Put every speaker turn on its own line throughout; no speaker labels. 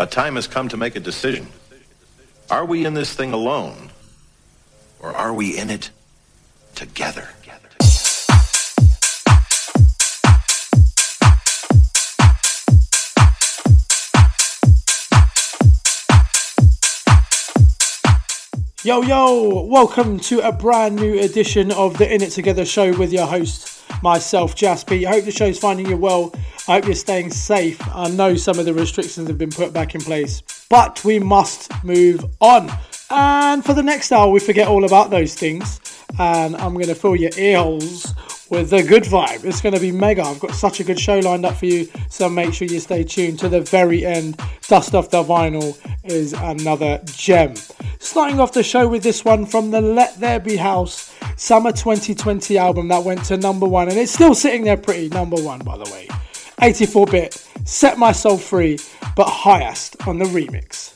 A time has come to make a decision. Are we in this thing alone? Or are we in it together?
Yo, yo, welcome to a brand new edition of the In It Together show with your host, myself, Jasper. I hope the show's finding you well. I hope you're staying safe. I know some of the restrictions have been put back in place, but we must move on. And for the next hour, we forget all about those things. And I'm going to fill your earholes with the good vibe. It's going to be mega. I've got such a good show lined up for you, so make sure you stay tuned to the very end. Dust Off the Vinyl is another gem. Starting off the show with this one from the Let There Be House Summer 2020 album that went to number one, and it's still sitting there pretty, number one, by the way. 84 bit, Set My Soul Free, but highest on the remix.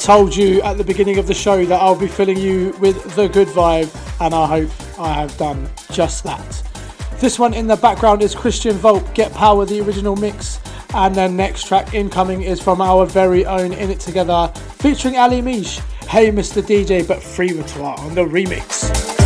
Told you at the beginning of the show that I'll be filling you with the good vibe, and I hope I have done just that. This one in the background is Christian Volk, Get Power, the original mix. And the next track incoming is from our very own In It Together, featuring Ali Mish, Hey Mr. DJ, but free with our on the remix.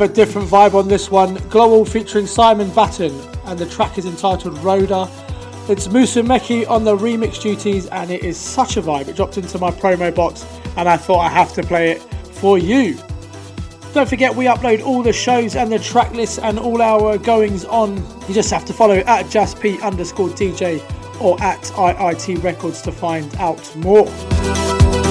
Of a different vibe on this one. Global featuring Simon Batten, and the track is entitled Rhoda. It's Musumeci on the remix duties, and it is such a vibe. It dropped into my promo box, and I thought I have to play it for you. Don't forget, we upload all the shows and the track lists and all our goings on. You just have to follow at JazzP underscore DJ or at IIT Records to find out more.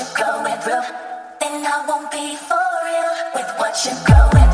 you're going then I won't be for real with what you're growing.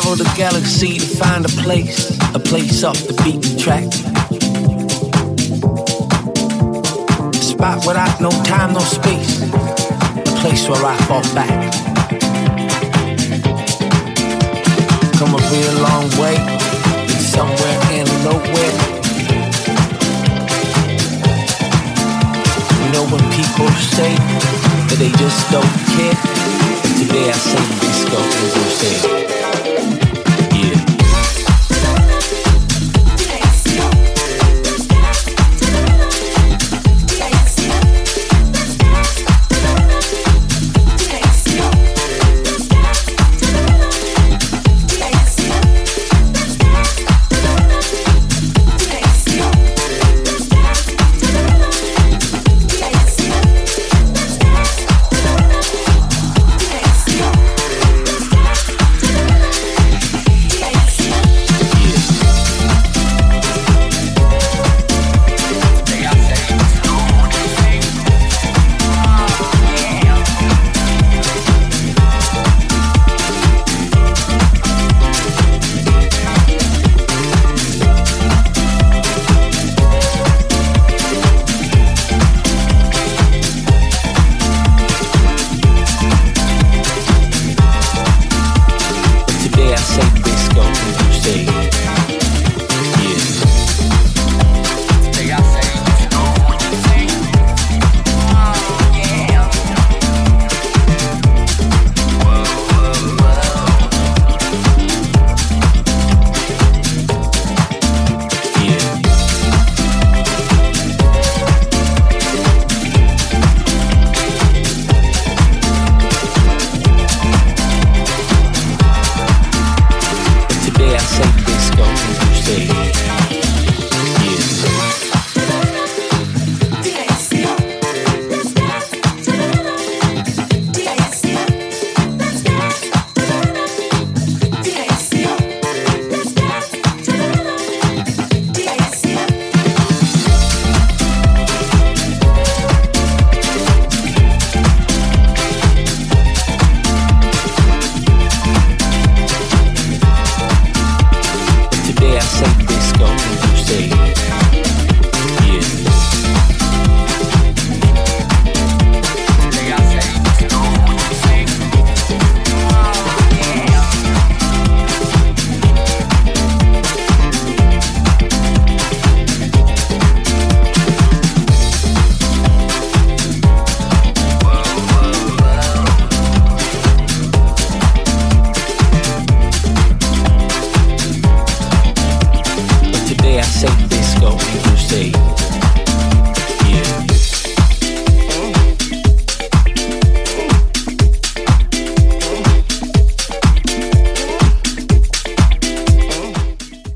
Travel the galaxy to find a place, a place off the beaten track. A spot without no time, no space, a place where I fall back. Come a real long way, somewhere in nowhere. You know when people say that they just don't care, today I say this goes as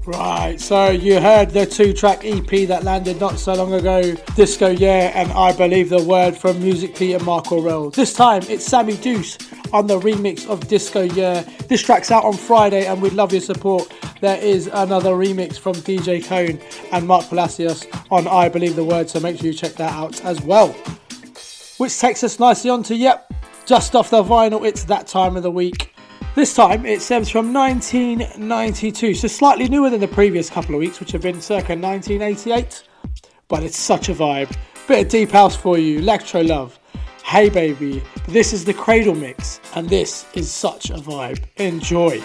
say. So you heard the two track EP that landed not so long ago, Disco Yeah and I Believe the Word from Music Pete and Marco Rell. This time it's Sammy Deuce on the remix of Disco Yeah. This track's out on Friday and we'd love your support. There is another remix from DJ Cone and Mark Palacios on I Believe the Word, so make sure you check that out as well. Which takes us nicely on to, yep, just off the vinyl, it's that time of the week. This time it stems from 1992, so slightly newer than the previous couple of weeks, which have been circa 1988. But it's such a vibe. Bit of deep house for you, Electro Love. Hey baby, this is the Cradle Mix, and this is such a vibe. Enjoy.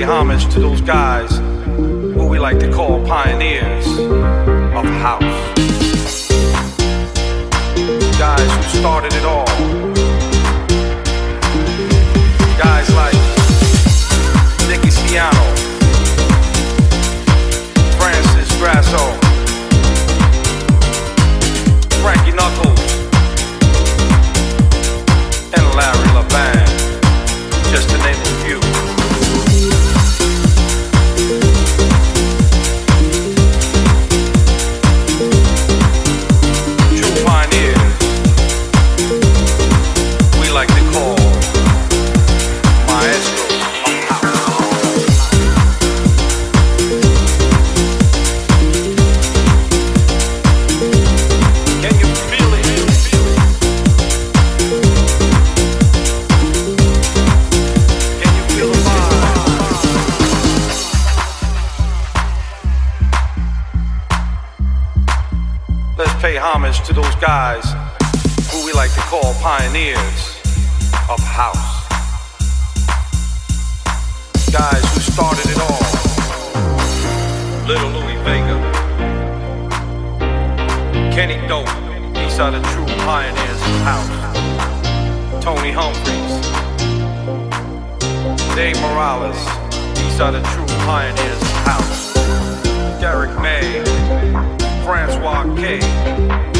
pay homage to those guys who we like to call pioneers of house. Guys who started it all. Guys like Nicky Siano, Francis Grasso, Frankie Knuckles, and Larry Levan, just to name a few. guys who we like to call pioneers of house. Guys who started it all. Little Louie Vega, Kenny Dope, these are the true pioneers of house. Tony Humphries, Dave Morales, these are the true pioneers of house. Derrick May, Francois K.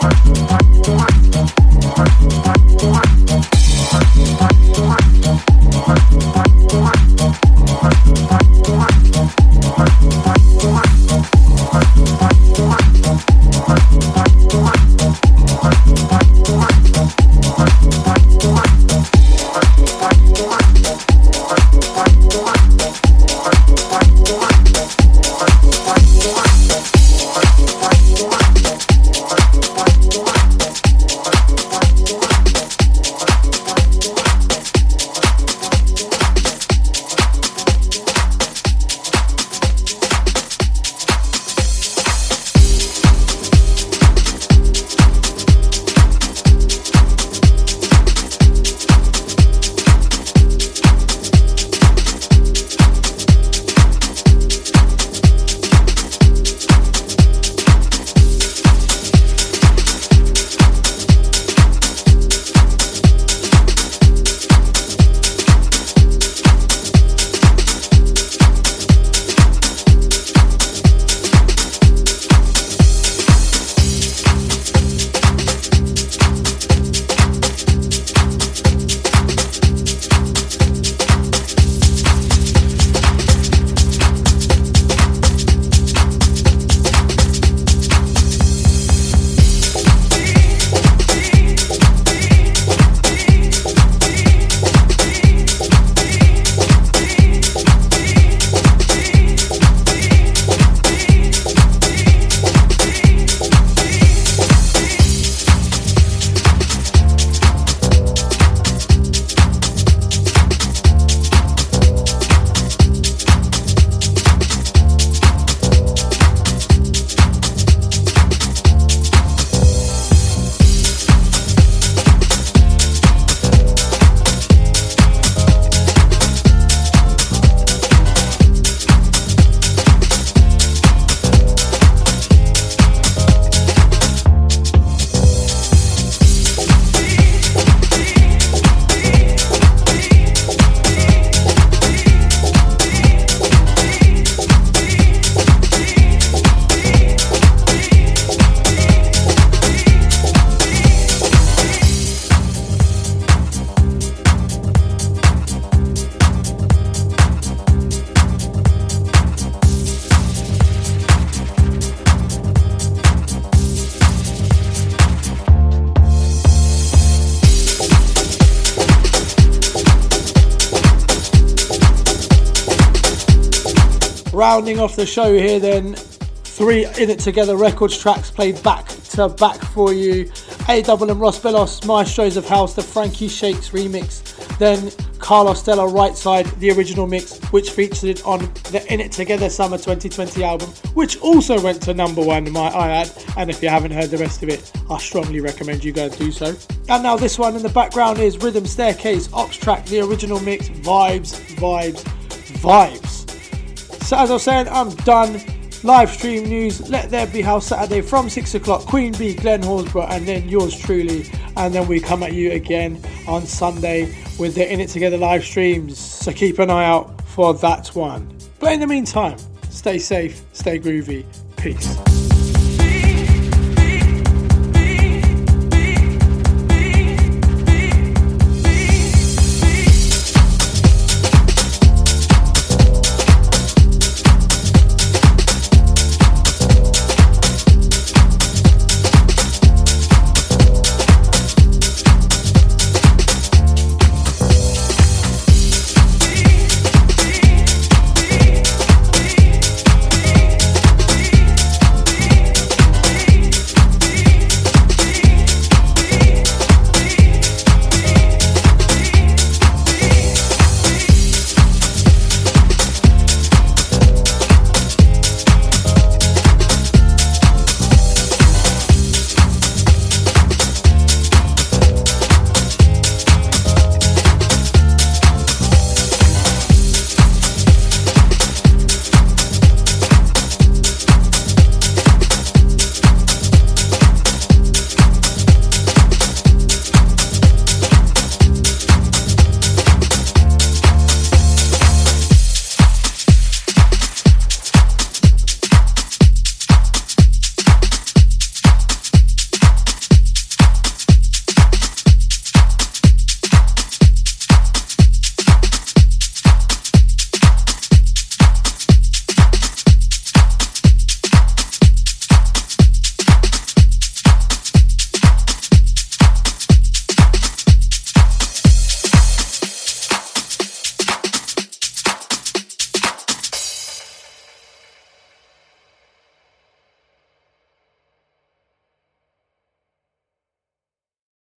heart.
Rounding off the show here then three In It Together records tracks played back to back for you. A Double and Ross Bellos, Maestros of House, the Frankie Shakes remix. Then Carlos Stella Right Side, the original mix, which featured on the In It Together Summer 2020 album, which also went to number one, might I add. And if you haven't heard the rest of it, I strongly recommend you go and do so. And now this one in the background is Rhythm Staircase Ops track, the original mix, vibes, vibes, vibes. So as I was saying, I'm done live stream news. Let There Be House Saturday from 6 o'clock. Queen Bee, Glenn Horsburgh, and then yours truly. And then we come at you again on Sunday with the In It Together live streams. So keep an eye out for that one. But in the meantime, stay safe, stay groovy. Peace.